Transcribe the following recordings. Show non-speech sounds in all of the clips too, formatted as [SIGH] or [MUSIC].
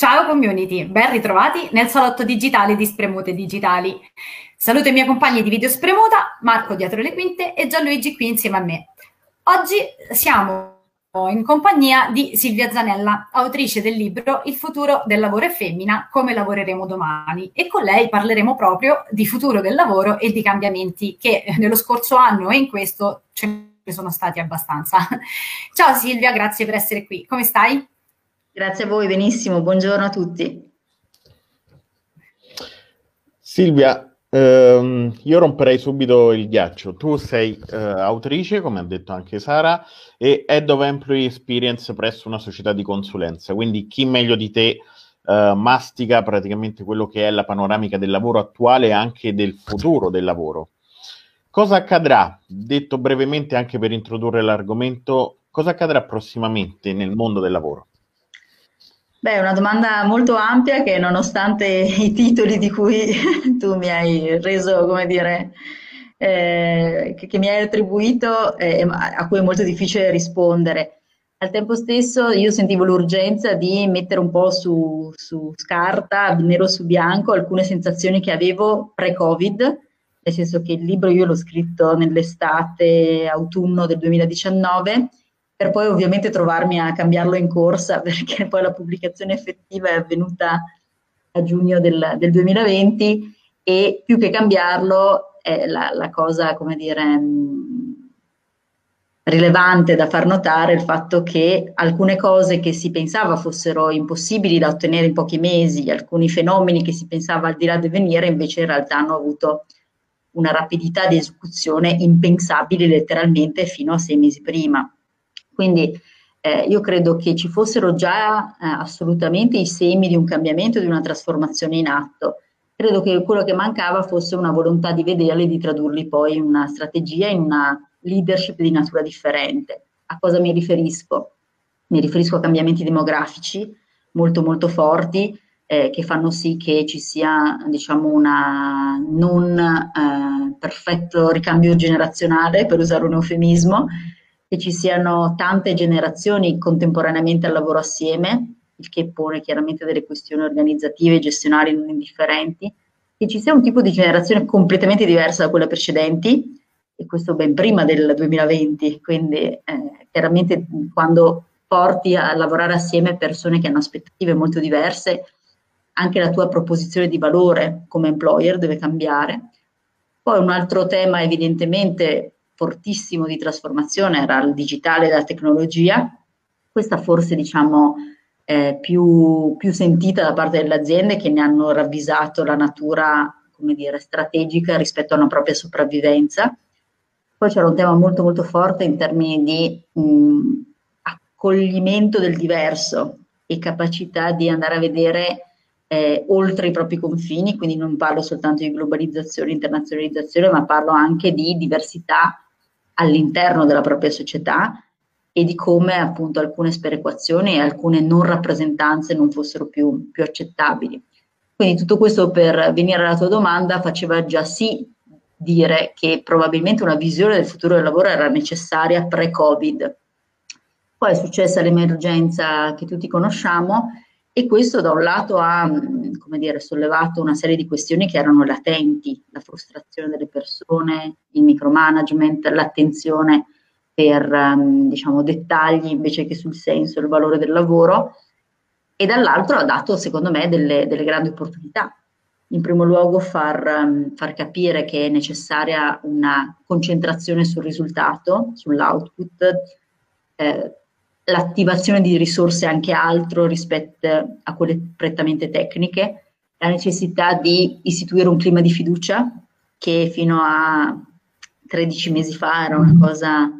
Ciao community, ben ritrovati nel salotto digitale di Spremute Digitali. Saluto i miei compagni di video Spremuta, Marco dietro le quinte e Gianluigi qui insieme a me. Oggi siamo in compagnia di Silvia Zanella, autrice del libro Il futuro del lavoro è femmina, come lavoreremo domani e con lei parleremo proprio di futuro del lavoro e di cambiamenti che nello scorso anno e in questo ce ne sono stati abbastanza. [LAUGHS] Ciao Silvia, grazie per essere qui. Come stai? Grazie a voi, benissimo, buongiorno a tutti. Silvia, ehm, io romperei subito il ghiaccio. Tu sei eh, autrice, come ha detto anche Sara, e Head of Employee Experience presso una società di consulenza, quindi chi meglio di te eh, mastica praticamente quello che è la panoramica del lavoro attuale e anche del futuro del lavoro. Cosa accadrà? Detto brevemente anche per introdurre l'argomento, cosa accadrà prossimamente nel mondo del lavoro? Beh, è una domanda molto ampia che nonostante i titoli di cui [LAUGHS] tu mi hai reso, come dire, eh, che, mi hai attribuito, eh, a cui è molto difficile rispondere. Al tempo stesso io sentivo l'urgenza di mettere un po' su, su scarta, nero su bianco, alcune sensazioni che avevo pre-Covid, nel senso che il libro io l'ho scritto nell'estate, autunno del 2019 per poi ovviamente trovarmi a cambiarlo in corsa [LAUGHS] perché poi la pubblicazione effettiva è avvenuta a giugno del, del 2020 e più che cambiarlo è la, la cosa, come dire, mm, rilevante da far notare il fatto che alcune cose che si pensava fossero impossibili da ottenere in pochi mesi, alcuni fenomeni che si pensava al di là di venire, invece in realtà hanno avuto una rapidità di esecuzione impensabile letteralmente fino a sei mesi prima. Quindi eh, io credo che ci fossero già eh, assolutamente i semi di un cambiamento, di una trasformazione in atto. Credo che quello che mancava fosse una volontà di vederli e di tradurli poi in una strategia, in una leadership di natura differente. A cosa mi riferisco? Mi riferisco a cambiamenti demografici molto molto forti eh, che fanno sì che ci sia diciamo una non eh, perfetto ricambio generazionale, per usare un eufemismo, che ci siano tante generazioni contemporaneamente al lavoro assieme, il che pone chiaramente delle questioni organizzative e gestionali non indifferenti, che ci sia un tipo di generazione completamente diversa da quelle precedenti, e questo ben prima del 2020, quindi eh, chiaramente quando porti a lavorare assieme persone che hanno aspettative molto diverse, anche la tua proposizione di valore come employer deve cambiare. Poi un altro tema evidentemente fortissimo di trasformazione era il digitale e la tecnologia, questa forse diciamo eh, più, più, sentita da parte delle aziende che ne hanno ravvisato la natura come dire, strategica rispetto a una propria sopravvivenza. Poi c'era un tema molto molto forte in termini di mh, accoglimento del diverso e capacità di andare a vedere eh, oltre i propri confini, quindi non parlo soltanto di globalizzazione, internazionalizzazione, ma parlo anche di diversità all'interno della propria società e di come appunto alcune sperequazioni e alcune non rappresentanze non fossero più, più accettabili. Quindi tutto questo per venire alla tua domanda faceva già sì dire che probabilmente una visione del futuro del lavoro era necessaria pre-Covid. Poi è successa l'emergenza che tutti conosciamo e questo da un lato ha dire, sollevato una serie di questioni che erano latenti, la frustrazione delle persone, il micromanagement, l'attenzione per diciamo, dettagli invece che sul senso e il valore del lavoro e dall'altro ha dato secondo me delle, delle grandi opportunità. In primo luogo far, far capire che è necessaria una concentrazione sul risultato, sull'output, eh, l'attivazione di risorse anche altro rispetto a quelle prettamente tecniche, la necessità di istituire un clima di fiducia che fino a 13 mesi fa era una cosa,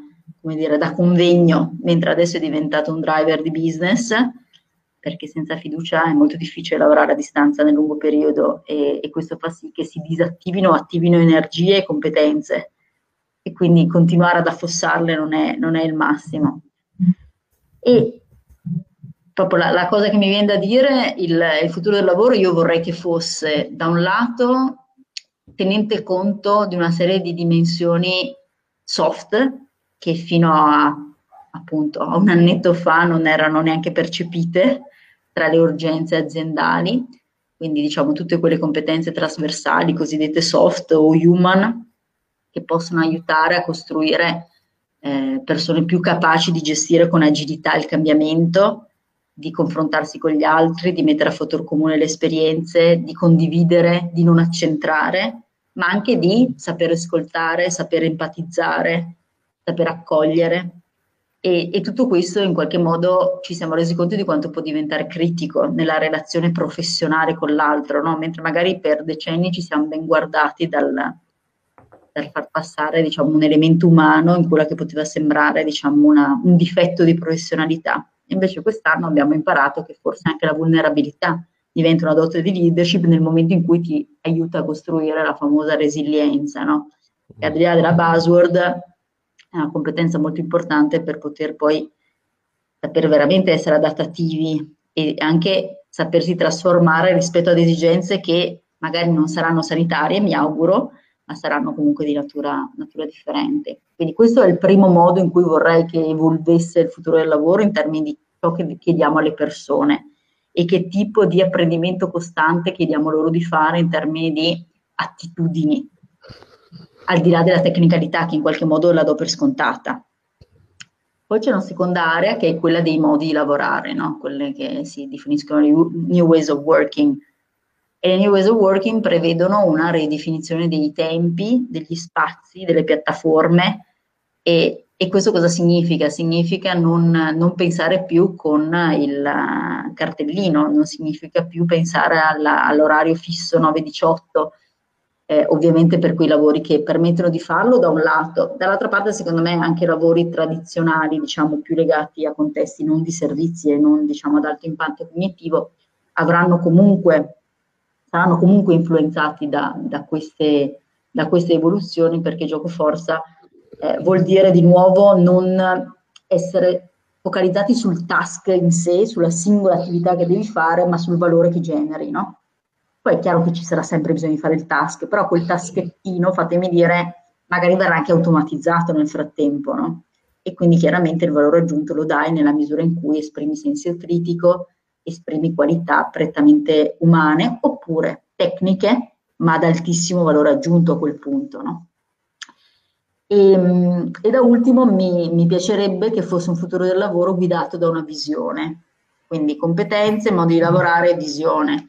come dire, da convegno, mentre adesso è diventato un driver di business, perché senza fiducia è molto difficile lavorare a distanza nel lungo periodo e, e questo fa sì che si disattivino attivino energie e competenze e quindi continuare ad affossarle non è, non è il massimo. E proprio la, la, cosa che mi viene da dire, il, il futuro del lavoro, io vorrei che fosse da un lato tenente conto di una serie di dimensioni soft che fino a appunto a un annetto fa non erano neanche percepite, tra le urgenze aziendali, quindi diciamo tutte quelle competenze trasversali, cosiddette soft o human, che possono aiutare a costruire eh, persone più capaci di gestire con agilità il cambiamento, di confrontarsi con gli altri, di mettere a fattore comune le esperienze, di condividere, di non accentrare, ma anche di saper ascoltare, saper empatizzare, saper accogliere. E, e, tutto questo in qualche modo ci siamo resi conto di quanto può diventare critico nella relazione professionale con l'altro, no? mentre magari per decenni ci siamo ben guardati dal, per far passare diciamo, un elemento umano in quella che poteva sembrare diciamo, una, un difetto di professionalità. Invece quest'anno abbiamo imparato che forse anche la vulnerabilità diventa una dote di leadership nel momento in cui ti aiuta a costruire la famosa resilienza, no? E al di là della buzzword è una competenza molto importante per poter poi saper veramente essere adattativi e anche sapersi trasformare rispetto ad esigenze che magari non saranno sanitarie, mi auguro, ma saranno comunque di natura, natura differente. Quindi questo è il primo modo in cui vorrei che evolvesse il futuro del lavoro in termini di ciò che chiediamo alle persone e che tipo di apprendimento costante chiediamo loro di fare in termini di attitudini, al di là della tecnicalità che in qualche modo la do per scontata. Poi c'è una seconda area che è quella dei modi di lavorare, no? quelle che si definiscono new ways of working, e le of Working prevedono una ridefinizione dei tempi, degli spazi, delle piattaforme e, e questo cosa significa? Significa non, non, pensare più con il cartellino, non significa più pensare alla, all'orario fisso 9-18, eh, ovviamente per quei lavori che permettono di farlo da un lato, dall'altra parte secondo me anche lavori tradizionali, diciamo più legati a contesti non di servizi e non diciamo ad alto impatto cognitivo, avranno comunque saranno comunque influenzati da, da, queste, da queste, evoluzioni perché gioco forza eh, vuol dire di nuovo non essere focalizzati sul task in sé, sulla singola attività che devi fare, ma sul valore che generi, no? Poi è chiaro che ci sarà sempre bisogno di fare il task, però quel taschettino, fatemi dire, magari verrà anche automatizzato nel frattempo, no? E quindi chiaramente il valore aggiunto lo dai nella misura in cui esprimi senso critico, esprimi qualità prettamente umane oppure tecniche, ma ad altissimo valore aggiunto a quel punto. No? E, ehm, e, da ultimo mi, mi, piacerebbe che fosse un futuro del lavoro guidato da una visione, quindi competenze, modi di lavorare, visione.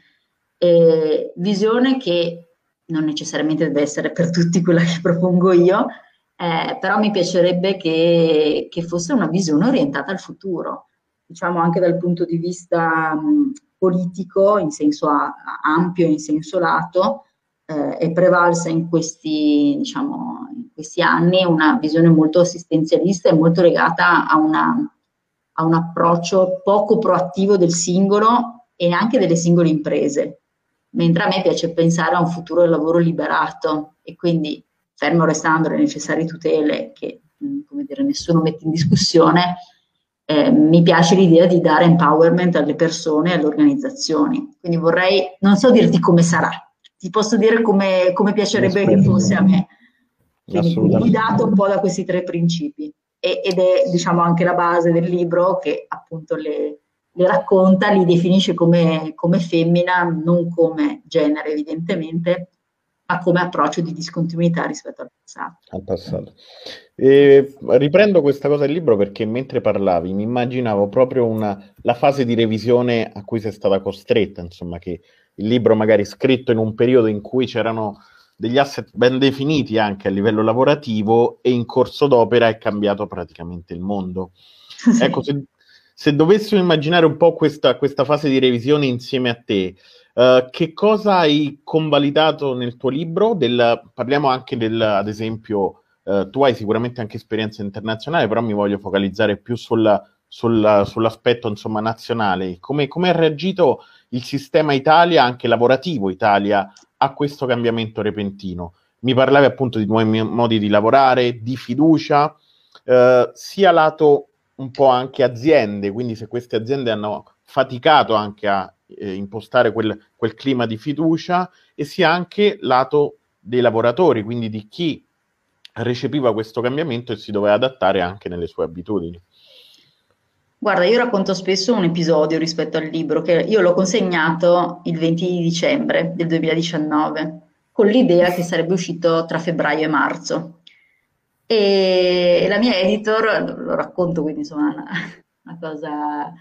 E visione che non necessariamente deve essere per tutti quella che propongo io, eh, però mi piacerebbe che, che fosse una visione orientata al futuro diciamo anche dal punto di vista mh, politico, in senso a, ampio, in senso lato, eh, è prevalsa in questi, diciamo, in questi anni una visione molto assistenzialista e molto legata a, una, a un approccio poco proattivo del singolo e anche delle singole imprese, mentre a me piace pensare a un futuro del lavoro liberato e quindi fermo restando le necessarie tutele che come dire, nessuno mette in discussione, eh, mi piace l'idea di dare empowerment alle persone e alle organizzazioni. Quindi vorrei, non so dirti come sarà, ti posso dire come, come piacerebbe che fosse a me. Quindi guidato un po' da questi tre principi. E, ed è diciamo anche la base del libro che appunto le, le racconta, li definisce come, come femmina, non come genere evidentemente, ma come approccio di discontinuità rispetto al passato. Al passato. E riprendo questa cosa del libro perché mentre parlavi mi immaginavo proprio una, la fase di revisione a cui sei stata costretta, insomma, che il libro magari scritto in un periodo in cui c'erano degli asset ben definiti anche a livello lavorativo e in corso d'opera è cambiato praticamente il mondo. [LAUGHS] Sì. Ecco, se, se, dovessimo immaginare un po' questa, questa fase di revisione insieme a te, Uh, che cosa hai convalidato nel tuo libro? Del, parliamo anche del, ad esempio, uh, tu hai sicuramente anche esperienza internazionale, però mi voglio focalizzare più sulla, sulla, sull'aspetto insomma, nazionale. Come, come ha reagito il sistema Italia, anche lavorativo Italia, a questo cambiamento repentino? Mi parlavi appunto di nuovi modi di lavorare, di fiducia, uh, sia lato un po' anche aziende, quindi se queste aziende hanno faticato anche a eh, impostare quel, quel clima di fiducia e sia anche lato dei lavoratori, quindi di chi recepiva questo cambiamento e si doveva adattare anche nelle sue abitudini. Guarda, io racconto spesso un episodio rispetto al libro, che io l'ho consegnato il 20 di dicembre del 2019, con l'idea che sarebbe uscito tra febbraio e marzo. E la mia editor, lo racconto quindi insomma una, una cosa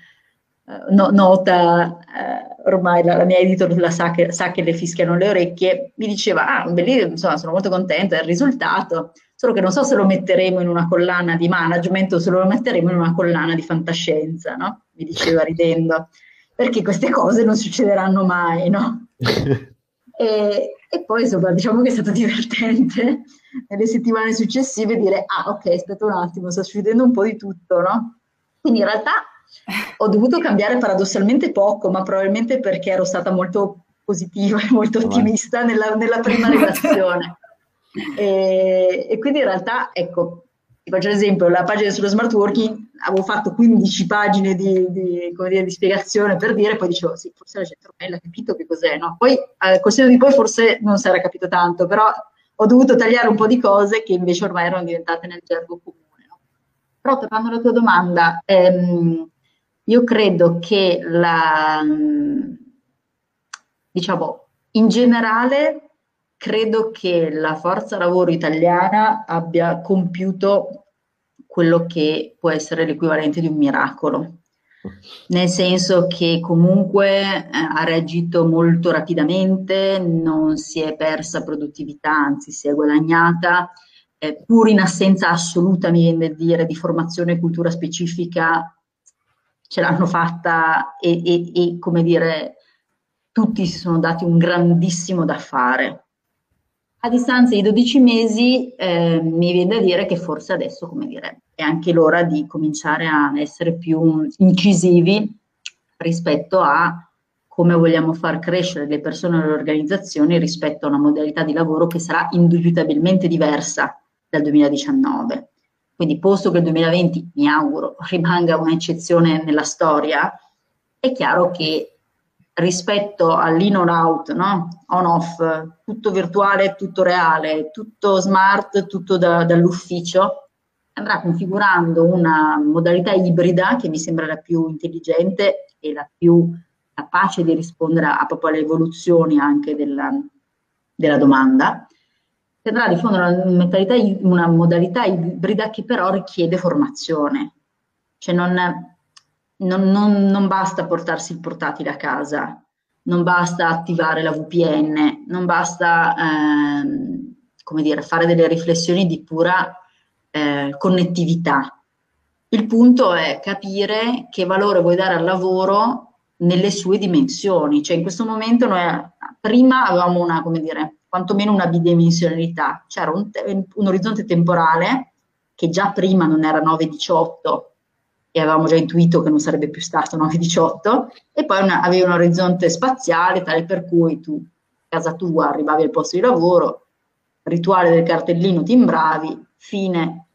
no, nota, eh, ormai la, la, mia editor la sa che, sa che le fischiano le orecchie, mi diceva, ah, bellissimo, insomma sono molto contenta del risultato, solo che non so se lo metteremo in una collana di management o se lo metteremo in una collana di fantascienza, no? Mi diceva ridendo, perché queste cose non succederanno mai, no? [LAUGHS] e, e, poi insomma diciamo che è stato divertente nelle settimane successive dire, ah ok, aspetta un attimo, sta succedendo un po' di tutto, no? Quindi in realtà ho dovuto cambiare paradossalmente poco, ma probabilmente perché ero stata molto positiva e molto ottimista nella, nella prima redazione. [LAUGHS] E, e, quindi in realtà, ecco, ti faccio l'esempio, la pagina sullo smart working, avevo fatto 15 pagine di, di, dire, di spiegazione per dire, poi dicevo, sì, forse la gente ormai l'ha capito che cos'è, no? Poi, eh, col di poi forse non si era capito tanto, però ho dovuto tagliare un po' di cose che invece ormai erano diventate nel gergo comune. No? Però tornando alla tua domanda, ehm, io credo che la, diciamo, in generale credo che la forza lavoro italiana abbia compiuto quello che può essere l'equivalente di un miracolo, nel senso che comunque eh, ha reagito molto rapidamente, non si è persa produttività, anzi si è guadagnata, eh, pur in assenza assoluta, mi viene da dire, di formazione e cultura specifica, ce l'hanno fatta e, e, e come dire, tutti si sono dati un grandissimo da fare. A distanza di 12 mesi eh, mi viene da dire che forse adesso, come dire, è anche l'ora di cominciare a essere più incisivi rispetto a come vogliamo far crescere le persone e le organizzazioni rispetto a una modalità di lavoro che sarà indubitabilmente diversa dal 2019. Quindi, posto che il 2020, mi auguro, rimanga un'eccezione nella storia, è chiaro che rispetto all'in or out, no? on off, tutto virtuale, tutto reale, tutto smart, tutto da, dall'ufficio, andrà configurando una modalità ibrida che mi sembra la più intelligente e la più capace di rispondere a, proprio alle evoluzioni anche della, della domanda, che andrà a diffondere una, una modalità ibrida che però richiede formazione. Cioè non, non, non, non basta portarsi il portatile a casa, non basta attivare la VPN, non basta ehm, come dire, fare delle riflessioni di pura eh, connettività. Il punto è capire che valore vuoi dare al lavoro nelle sue dimensioni. Cioè in questo momento noi prima avevamo una, come dire, quantomeno una bidimensionalità, c'era un, un orizzonte temporale che già prima non era 9-18 e avevamo già intuito che non sarebbe più stato 9-18, e poi una, avevi un orizzonte spaziale tale per cui tu, a casa tua, arrivavi al posto di lavoro, rituale del cartellino, timbravi, fine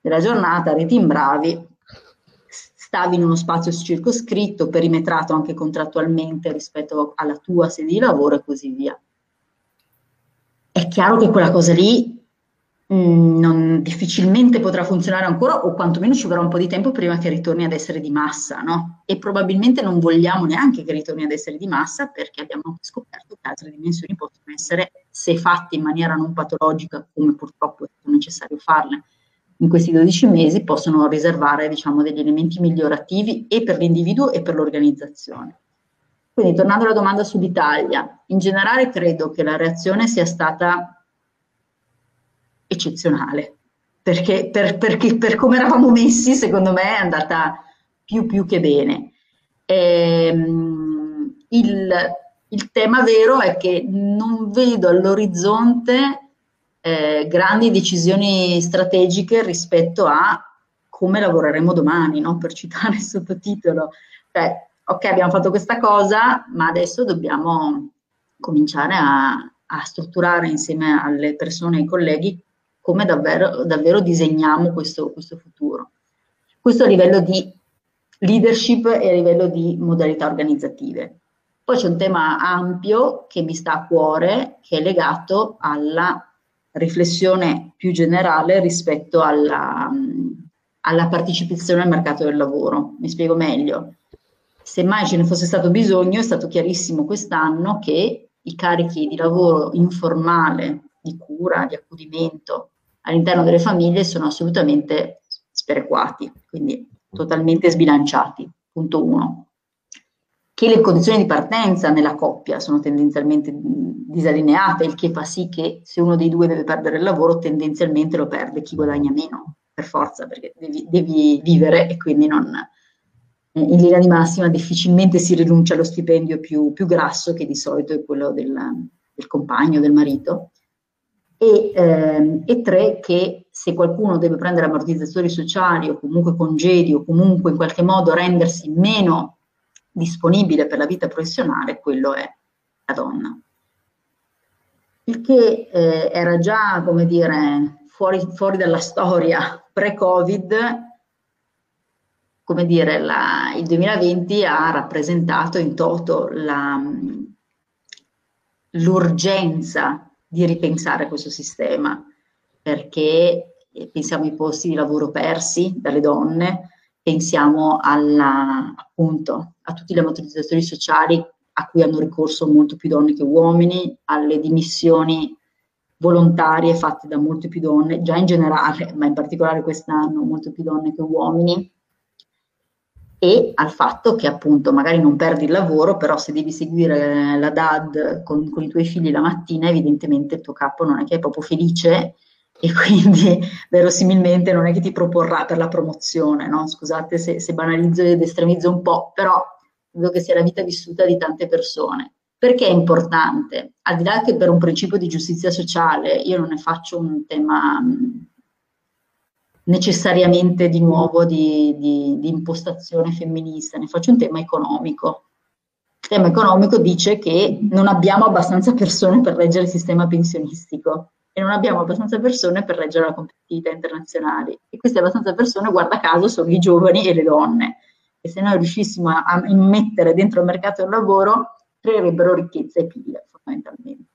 della giornata, ritimbravi, stavi in uno spazio circoscritto, perimetrato anche contrattualmente rispetto alla tua sede di lavoro e così via. È chiaro che quella cosa lì Mm, non, difficilmente potrà funzionare ancora o quantomeno ci vorrà un po' di tempo prima che ritorni ad essere di massa, no? E probabilmente non vogliamo neanche che ritorni ad essere di massa perché abbiamo scoperto che altre dimensioni possono essere, se fatte in maniera non patologica, come purtroppo è necessario farle in questi 12 mesi, possono riservare diciamo, degli elementi migliorativi e per l'individuo e per l'organizzazione. Quindi tornando alla domanda sull'Italia, in generale credo che la reazione sia stata eccezionale, perché per, perché per come eravamo messi, secondo me, è andata più più che bene. Ehm, il, il, tema vero è che non vedo all'orizzonte eh, grandi decisioni strategiche rispetto a come lavoreremo domani, no? per citare il sottotitolo. Cioè, ok, abbiamo fatto questa cosa, ma adesso dobbiamo cominciare a, a strutturare insieme alle persone e ai colleghi come davvero, davvero disegniamo questo, questo futuro. Questo a livello di leadership e a livello di modalità organizzative. Poi c'è un tema ampio che mi sta a cuore, che è legato alla riflessione più generale rispetto alla, alla partecipazione al mercato del lavoro. Mi spiego meglio. Se mai ce ne fosse stato bisogno, è stato chiarissimo quest'anno che i carichi di lavoro informale, di cura, di accudimento all'interno delle famiglie sono assolutamente sperequati, quindi totalmente sbilanciati. Punto uno. Che le condizioni di partenza nella coppia sono tendenzialmente disallineate, il che fa sì che se uno dei due deve perdere il lavoro, tendenzialmente lo perde chi guadagna meno, per forza, perché devi, devi vivere e quindi non, in linea di massima difficilmente si rinuncia allo stipendio più, più grasso che di solito è quello del, del compagno, del marito. E, ehm, e, tre, che se qualcuno deve prendere ammortizzatori sociali o comunque congedi o comunque in qualche modo rendersi meno disponibile per la vita professionale, quello è la donna. Il che eh, era già, come dire, fuori, fuori dalla storia pre-Covid, come dire, la, il 2020 ha rappresentato in toto la, l'urgenza di ripensare questo sistema, perché eh, pensiamo ai posti di lavoro persi dalle donne, pensiamo alla, appunto, a tutti gli ammortizzatori sociali a cui hanno ricorso molto più donne che uomini, alle dimissioni volontarie fatte da molte più donne, già in generale, ma in particolare quest'anno molte più donne che uomini, e al fatto che appunto magari non perdi il lavoro, però se devi seguire la DAD con, con, i tuoi figli la mattina, evidentemente il tuo capo non è che è proprio felice e [LAUGHS] quindi verosimilmente non è che ti proporrà per la promozione, no? Scusate se, se banalizzo ed estremizzo un po', però vedo che sia la vita vissuta di tante persone. Perché è importante? Al di là che per un principio di giustizia sociale io non ne faccio un tema necessariamente di nuovo di, di, di impostazione femminista, ne faccio un tema economico. Il tema economico dice che non abbiamo abbastanza persone per reggere il sistema pensionistico e non abbiamo abbastanza persone per reggere la competitività internazionale. E queste abbastanza persone, guarda caso, sono i giovani e le donne. E se noi riuscissimo a, a immettere dentro il mercato del lavoro creerebbero ricchezza e PIL fondamentalmente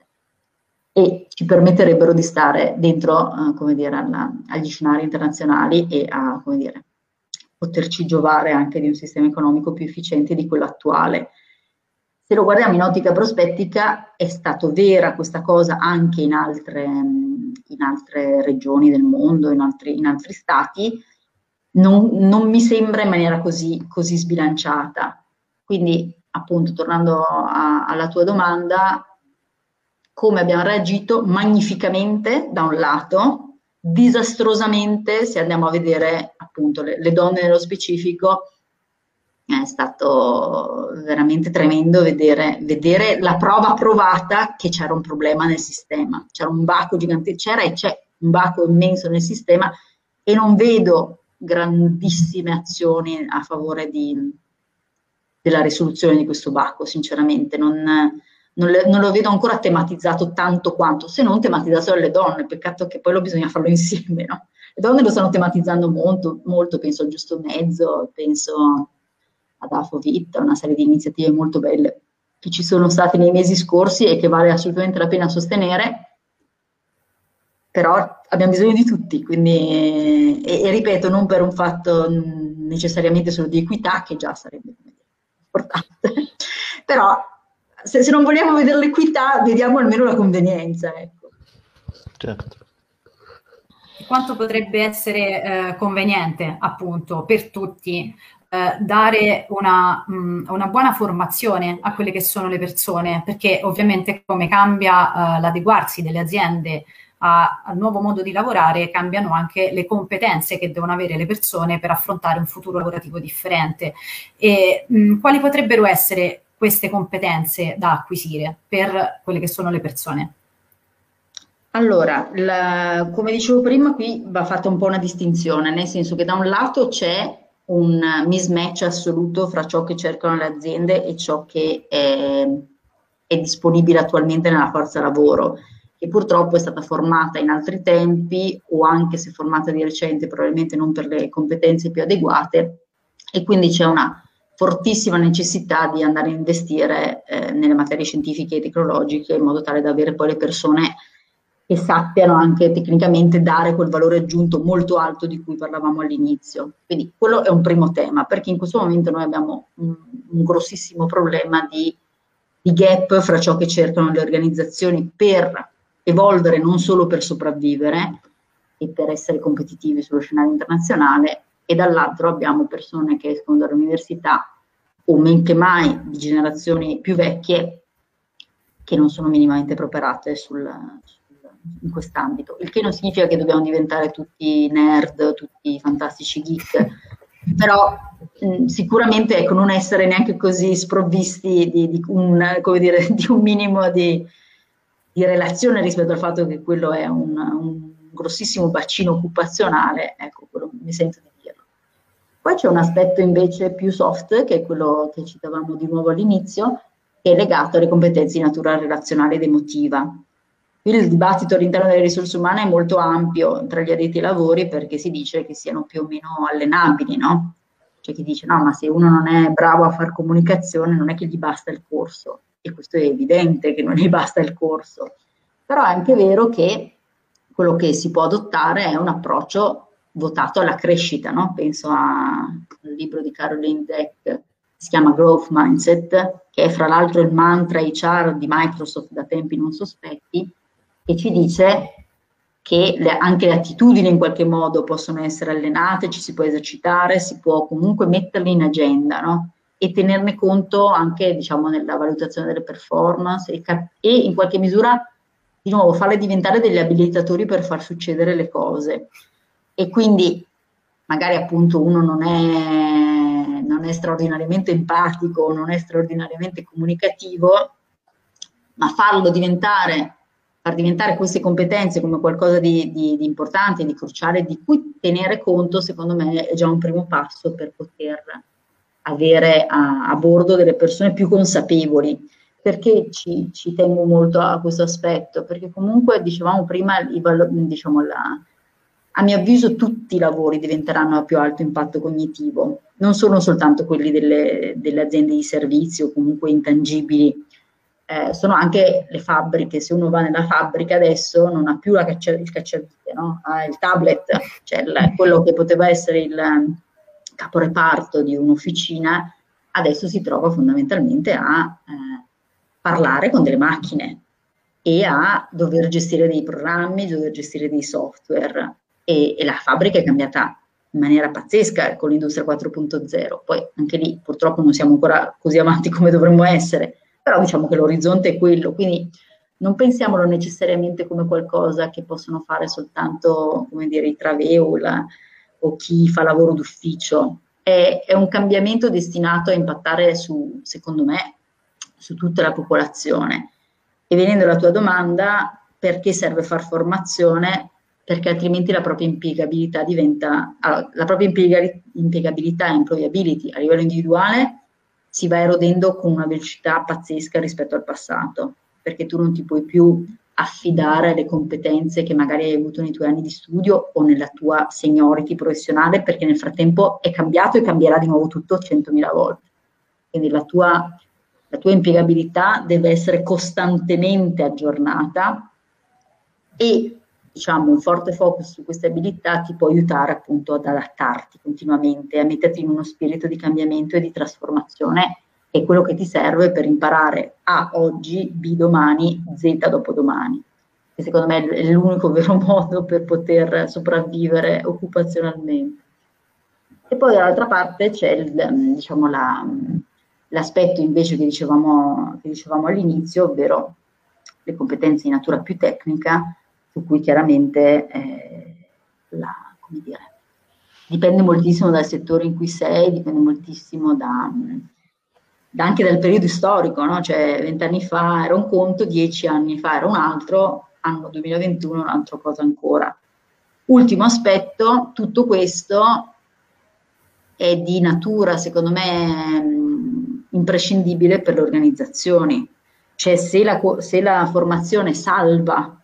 e ci permetterebbero di stare dentro, come dire, alla, agli scenari internazionali e a, dire, poterci giovare anche di un sistema economico più efficiente di quello attuale. Se lo guardiamo in ottica prospettica, è stato vera questa cosa anche in altre, in altre regioni del mondo, in altri, in altri stati, non, non, mi sembra in maniera così, così sbilanciata. Quindi appunto tornando a, alla tua domanda, come abbiamo reagito magnificamente da un lato, disastrosamente se andiamo a vedere appunto le, le donne nello specifico, è stato veramente tremendo vedere, vedere, la prova provata che c'era un problema nel sistema, c'era un baco gigante, c'era e c'è un baco immenso nel sistema e non vedo grandissime azioni a favore di, della risoluzione di questo bacco, sinceramente. Non, non, le, non, lo vedo ancora tematizzato tanto quanto, se non tematizzato dalle donne, peccato che poi lo bisogna farlo [LAUGHS] insieme, no? Le donne lo stanno tematizzando molto, molto penso al giusto mezzo, penso ad Afovit, una serie di iniziative molto belle che ci sono state nei mesi scorsi e che vale assolutamente la pena sostenere, però abbiamo bisogno di tutti, quindi, e, e ripeto, non per un fatto necessariamente solo di equità, che già sarebbe importante, [LAUGHS] però se, se non vogliamo vedere l'equità, vediamo almeno la convenienza. Ecco. Certo. Quanto potrebbe essere eh, conveniente, appunto, per tutti eh, dare una, mh, mm, una, buona formazione a quelle che sono le persone, perché ovviamente come cambia eh, l'adeguarsi delle aziende a, al nuovo modo di lavorare, cambiano anche le competenze che devono avere le persone per affrontare un futuro lavorativo differente. E, mh, mm, quali potrebbero essere queste competenze da acquisire per quelle che sono le persone? Allora, la, come dicevo prima, qui va fatta un po' una distinzione, nel senso che da un lato c'è un mismatch assoluto fra ciò che cercano le aziende e ciò che è, è disponibile attualmente nella forza lavoro, che purtroppo è stata formata in altri tempi o anche se formata di recente probabilmente non per le competenze più adeguate e quindi c'è una fortissima necessità di andare a investire eh, nelle materie scientifiche e tecnologiche in modo tale da avere poi le persone che sappiano anche tecnicamente dare quel valore aggiunto molto alto di cui parlavamo all'inizio. Quindi quello è un primo tema, perché in questo momento noi abbiamo un, un grossissimo problema di, di gap fra ciò che cercano le organizzazioni per evolvere, non solo per sopravvivere e per essere competitivi sullo scenario internazionale, e dall'altro abbiamo persone che escono dall'università o men che mai di generazioni più vecchie che non sono minimamente preparate sul, in quest'ambito, il che non significa che dobbiamo diventare tutti nerd, tutti fantastici geek, però mh, sicuramente ecco, non essere neanche così sprovvisti di, di, un, dire, [LAUGHS] di un, minimo di, di, relazione rispetto al fatto che quello è un, un grossissimo bacino occupazionale, ecco, quello mi sento di. Poi c'è un aspetto invece più soft, che è quello che citavamo di nuovo all'inizio, che è legato alle competenze di natura relazionale ed emotiva. Il dibattito all'interno delle risorse umane è molto ampio tra gli addetti ai lavori perché si dice che siano più o meno allenabili, no? C'è chi dice no, ma se uno non è bravo a fare comunicazione non è che gli basta il corso. E questo è evidente che non gli basta il corso, però è anche vero che quello che si può adottare è un approccio votato alla crescita, no? Penso a, al libro di Caroline Deck che si chiama Growth Mindset, che è fra l'altro il mantra HR di Microsoft da tempi non sospetti, e ci dice che le, anche le attitudini in qualche modo possono essere allenate, ci si può esercitare, si può comunque metterle in agenda, no? E tenerne conto anche, diciamo, nella valutazione delle performance e, cap- e in qualche misura, di nuovo, farle diventare degli abilitatori per far succedere le cose. E quindi magari appunto uno non è, non è straordinariamente empatico, non è straordinariamente comunicativo, ma farlo diventare far diventare queste competenze come qualcosa di, di, di importante, di cruciale, di cui tenere conto, secondo me, è già un primo passo per poter avere a, a bordo delle persone più consapevoli. Perché ci, ci, tengo molto a questo aspetto? Perché comunque, dicevamo prima, diciamo la, a mio avviso tutti i lavori diventeranno a più alto impatto cognitivo, non sono soltanto quelli delle, delle aziende di servizio comunque intangibili eh, sono anche le fabbriche. Se uno va nella fabbrica adesso non ha più caccia, il cacciavite, no? ha il tablet, cioè il, quello che poteva essere il caporeparto di un'officina, adesso si trova fondamentalmente a eh, parlare con delle macchine e a dover gestire dei programmi, dover gestire dei software. E, e la fabbrica è cambiata in maniera pazzesca con l'industria 4.0. Poi anche lì purtroppo non siamo ancora così avanti [LAUGHS] come dovremmo essere, però diciamo che l'orizzonte è quello, quindi non pensiamolo necessariamente come qualcosa che possono fare soltanto, come dire, i traveo o chi fa lavoro d'ufficio. È, è un cambiamento destinato a impattare su, secondo me, su tutta la popolazione. E venendo alla tua domanda, perché serve far formazione? Perché altrimenti la propria impiegabilità diventa, allora, la propria impiegabilità e employability a livello individuale si va erodendo con una velocità pazzesca rispetto al passato, perché tu non ti puoi più affidare alle competenze che magari hai avuto nei tuoi anni di studio o nella tua seniority professionale, perché nel frattempo è cambiato e cambierà di nuovo tutto 100.000 volte. Quindi la tua, la tua impiegabilità deve essere costantemente aggiornata e diciamo, un forte focus su queste abilità ti può aiutare appunto ad adattarti continuamente, a metterti in uno spirito di cambiamento e di trasformazione, che è quello che ti serve per imparare A oggi, B domani, Z dopodomani. Che secondo me è l'unico [LAUGHS] vero modo per poter sopravvivere occupazionalmente. E poi dall'altra parte c'è il, diciamo, la, l'aspetto invece che dicevamo, che dicevamo all'inizio, ovvero le competenze di natura più tecnica, su cui chiaramente eh, la, dire, dipende moltissimo dal settore in cui sei, dipende moltissimo da, da anche dal periodo storico, no? cioè vent'anni fa era un conto, dieci anni fa era un altro, anno 2021 un'altra cosa ancora. Ultimo aspetto, tutto questo è di natura, secondo me, imprescindibile per le organizzazioni. Cioè se la, se la formazione salva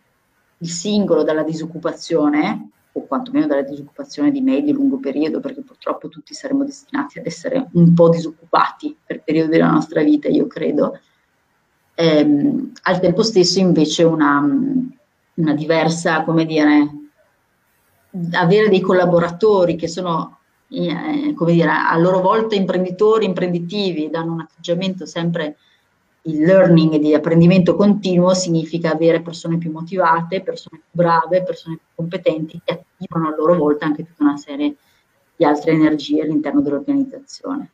il singolo dalla disoccupazione, o quantomeno dalla disoccupazione di medio e lungo periodo, perché purtroppo tutti saremo destinati ad essere un po' disoccupati per periodi della nostra vita, io credo. Ehm, al tempo stesso invece una, una diversa, come dire, avere dei collaboratori che sono, eh, come dire, a loro volta imprenditori, imprenditivi, danno un atteggiamento sempre il learning di apprendimento continuo significa avere persone più motivate, persone più brave, persone più competenti che attivano a loro volta anche tutta una serie di altre energie all'interno dell'organizzazione.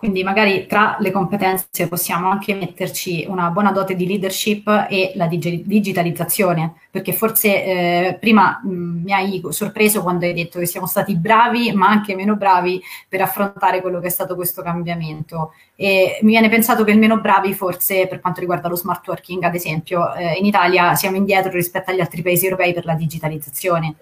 Quindi magari tra le competenze possiamo anche metterci una buona dote di leadership e la dig- digitalizzazione, perché forse eh, prima mh, mi hai sorpreso quando hai detto che siamo stati bravi ma anche meno bravi per affrontare quello che è stato questo cambiamento. E mi viene pensato che il meno bravi forse per quanto riguarda lo smart working, ad esempio, eh, in Italia siamo indietro rispetto agli altri paesi europei per la digitalizzazione.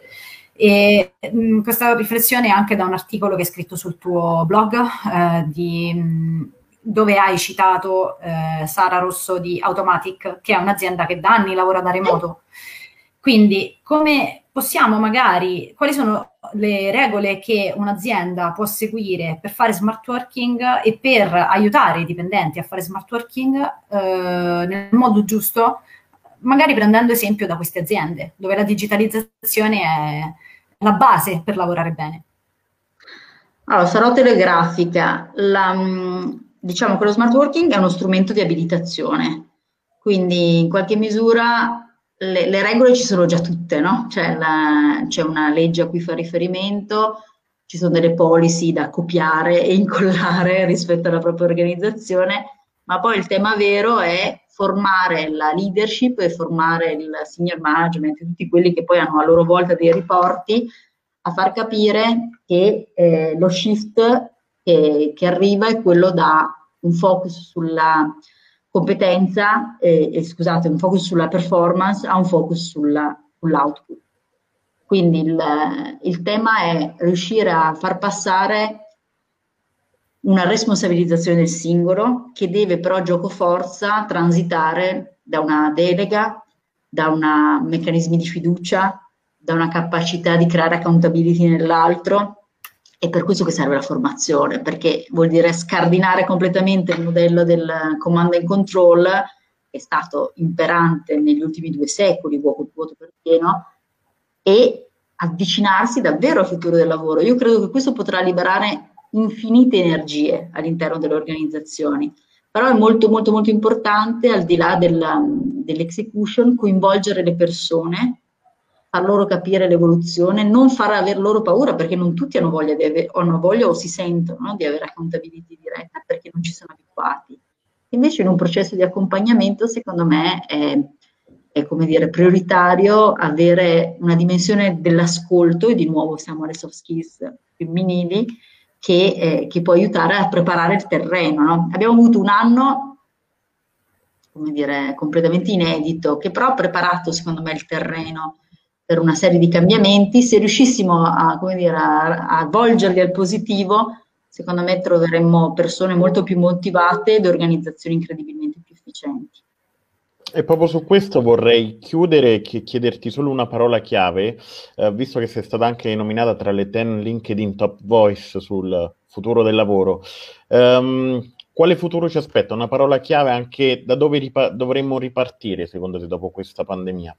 E mh, mm, questa riflessione è anche da un articolo che hai scritto sul tuo blog, eh, di, mh, mm, dove hai citato eh, Sara Rosso di Automatic, che è un'azienda che da anni lavora da remoto. Quindi, come possiamo magari, quali sono le regole che un'azienda può seguire per fare smart working e per aiutare i dipendenti a fare smart working eh, nel modo giusto, magari prendendo esempio da queste aziende, dove la digitalizzazione è, la base per lavorare bene? Allora, sarò telegrafica. La, mm, diciamo che lo smart working è uno strumento di abilitazione, quindi in qualche misura le, le regole ci sono già tutte, no? C'è, la, c'è una legge a cui fa riferimento, ci sono delle policy da copiare e incollare [LAUGHS] rispetto alla propria organizzazione, ma poi il tema vero è formare la leadership e formare il senior management, tutti quelli che poi hanno a loro volta dei riporti, a far capire che eh, lo shift che, che, arriva è quello da un focus sulla competenza, eh, eh, scusate, un focus sulla performance a un focus sulla, sull'output. Quindi il, il tema è riuscire a far passare una responsabilizzazione del singolo che deve però gioco forza transitare da una delega, da una meccanismi di fiducia, da una capacità di creare accountability nell'altro è per questo che serve la formazione, perché vuol dire scardinare completamente il modello del command and control che è stato imperante negli ultimi due secoli, vuoto, vuoto per pieno, e avvicinarsi davvero al futuro del lavoro. Io credo che questo potrà liberare infinite energie all'interno delle organizzazioni, però è molto molto molto importante al di là della, dell'execution coinvolgere le persone, far loro capire l'evoluzione, non far aver loro paura perché non tutti hanno voglia, di ave- hanno voglia o si sentono no, di avere accountability diretta perché non ci sono abituati. Invece in un processo di accompagnamento secondo me è, è come dire, prioritario avere una dimensione dell'ascolto e di nuovo siamo alle soft skills femminili che, eh, che, può aiutare a preparare il terreno. No? Abbiamo avuto un anno, come dire, completamente inedito, che però ha preparato, secondo me, il terreno per una serie di cambiamenti. Se riuscissimo a, dire, a, a volgerli al positivo, secondo me troveremmo persone molto più motivate ed organizzazioni incredibilmente più efficienti. E proprio su questo vorrei chiudere e chiederti solo una parola chiave, eh, visto che sei stata anche nominata tra le 10 LinkedIn Top Voice sul futuro del lavoro. Um, quale futuro ci aspetta? Una parola chiave anche da dove ripa- dovremmo ripartire secondo te dopo questa pandemia?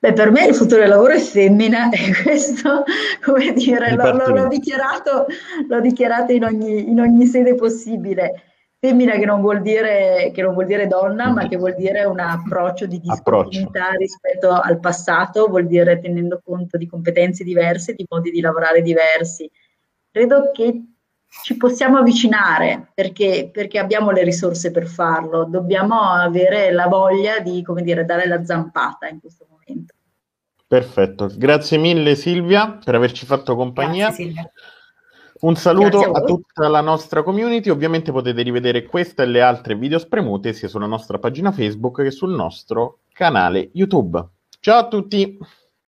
Beh, per me il futuro del lavoro è femmina [LAUGHS] e questo, come dire, l'ho, l'ho, dichiarato, l'ho dichiarato in ogni, in ogni sede possibile. Femmina che non vuol dire, non vuol dire donna, ma che vuol dire un approccio di discontinuità rispetto al passato, vuol dire tenendo conto di competenze diverse, di modi di lavorare diversi. Credo che ci possiamo avvicinare perché, perché abbiamo le risorse per farlo, dobbiamo avere la voglia di, come dire, dare la zampata in questo momento. Perfetto, grazie mille Silvia per averci fatto compagnia. Grazie Silvia. Un saluto a, a, tutta la nostra community, ovviamente potete rivedere questa e le altre video spremute sia sulla nostra pagina Facebook che sul nostro canale YouTube. Ciao a tutti!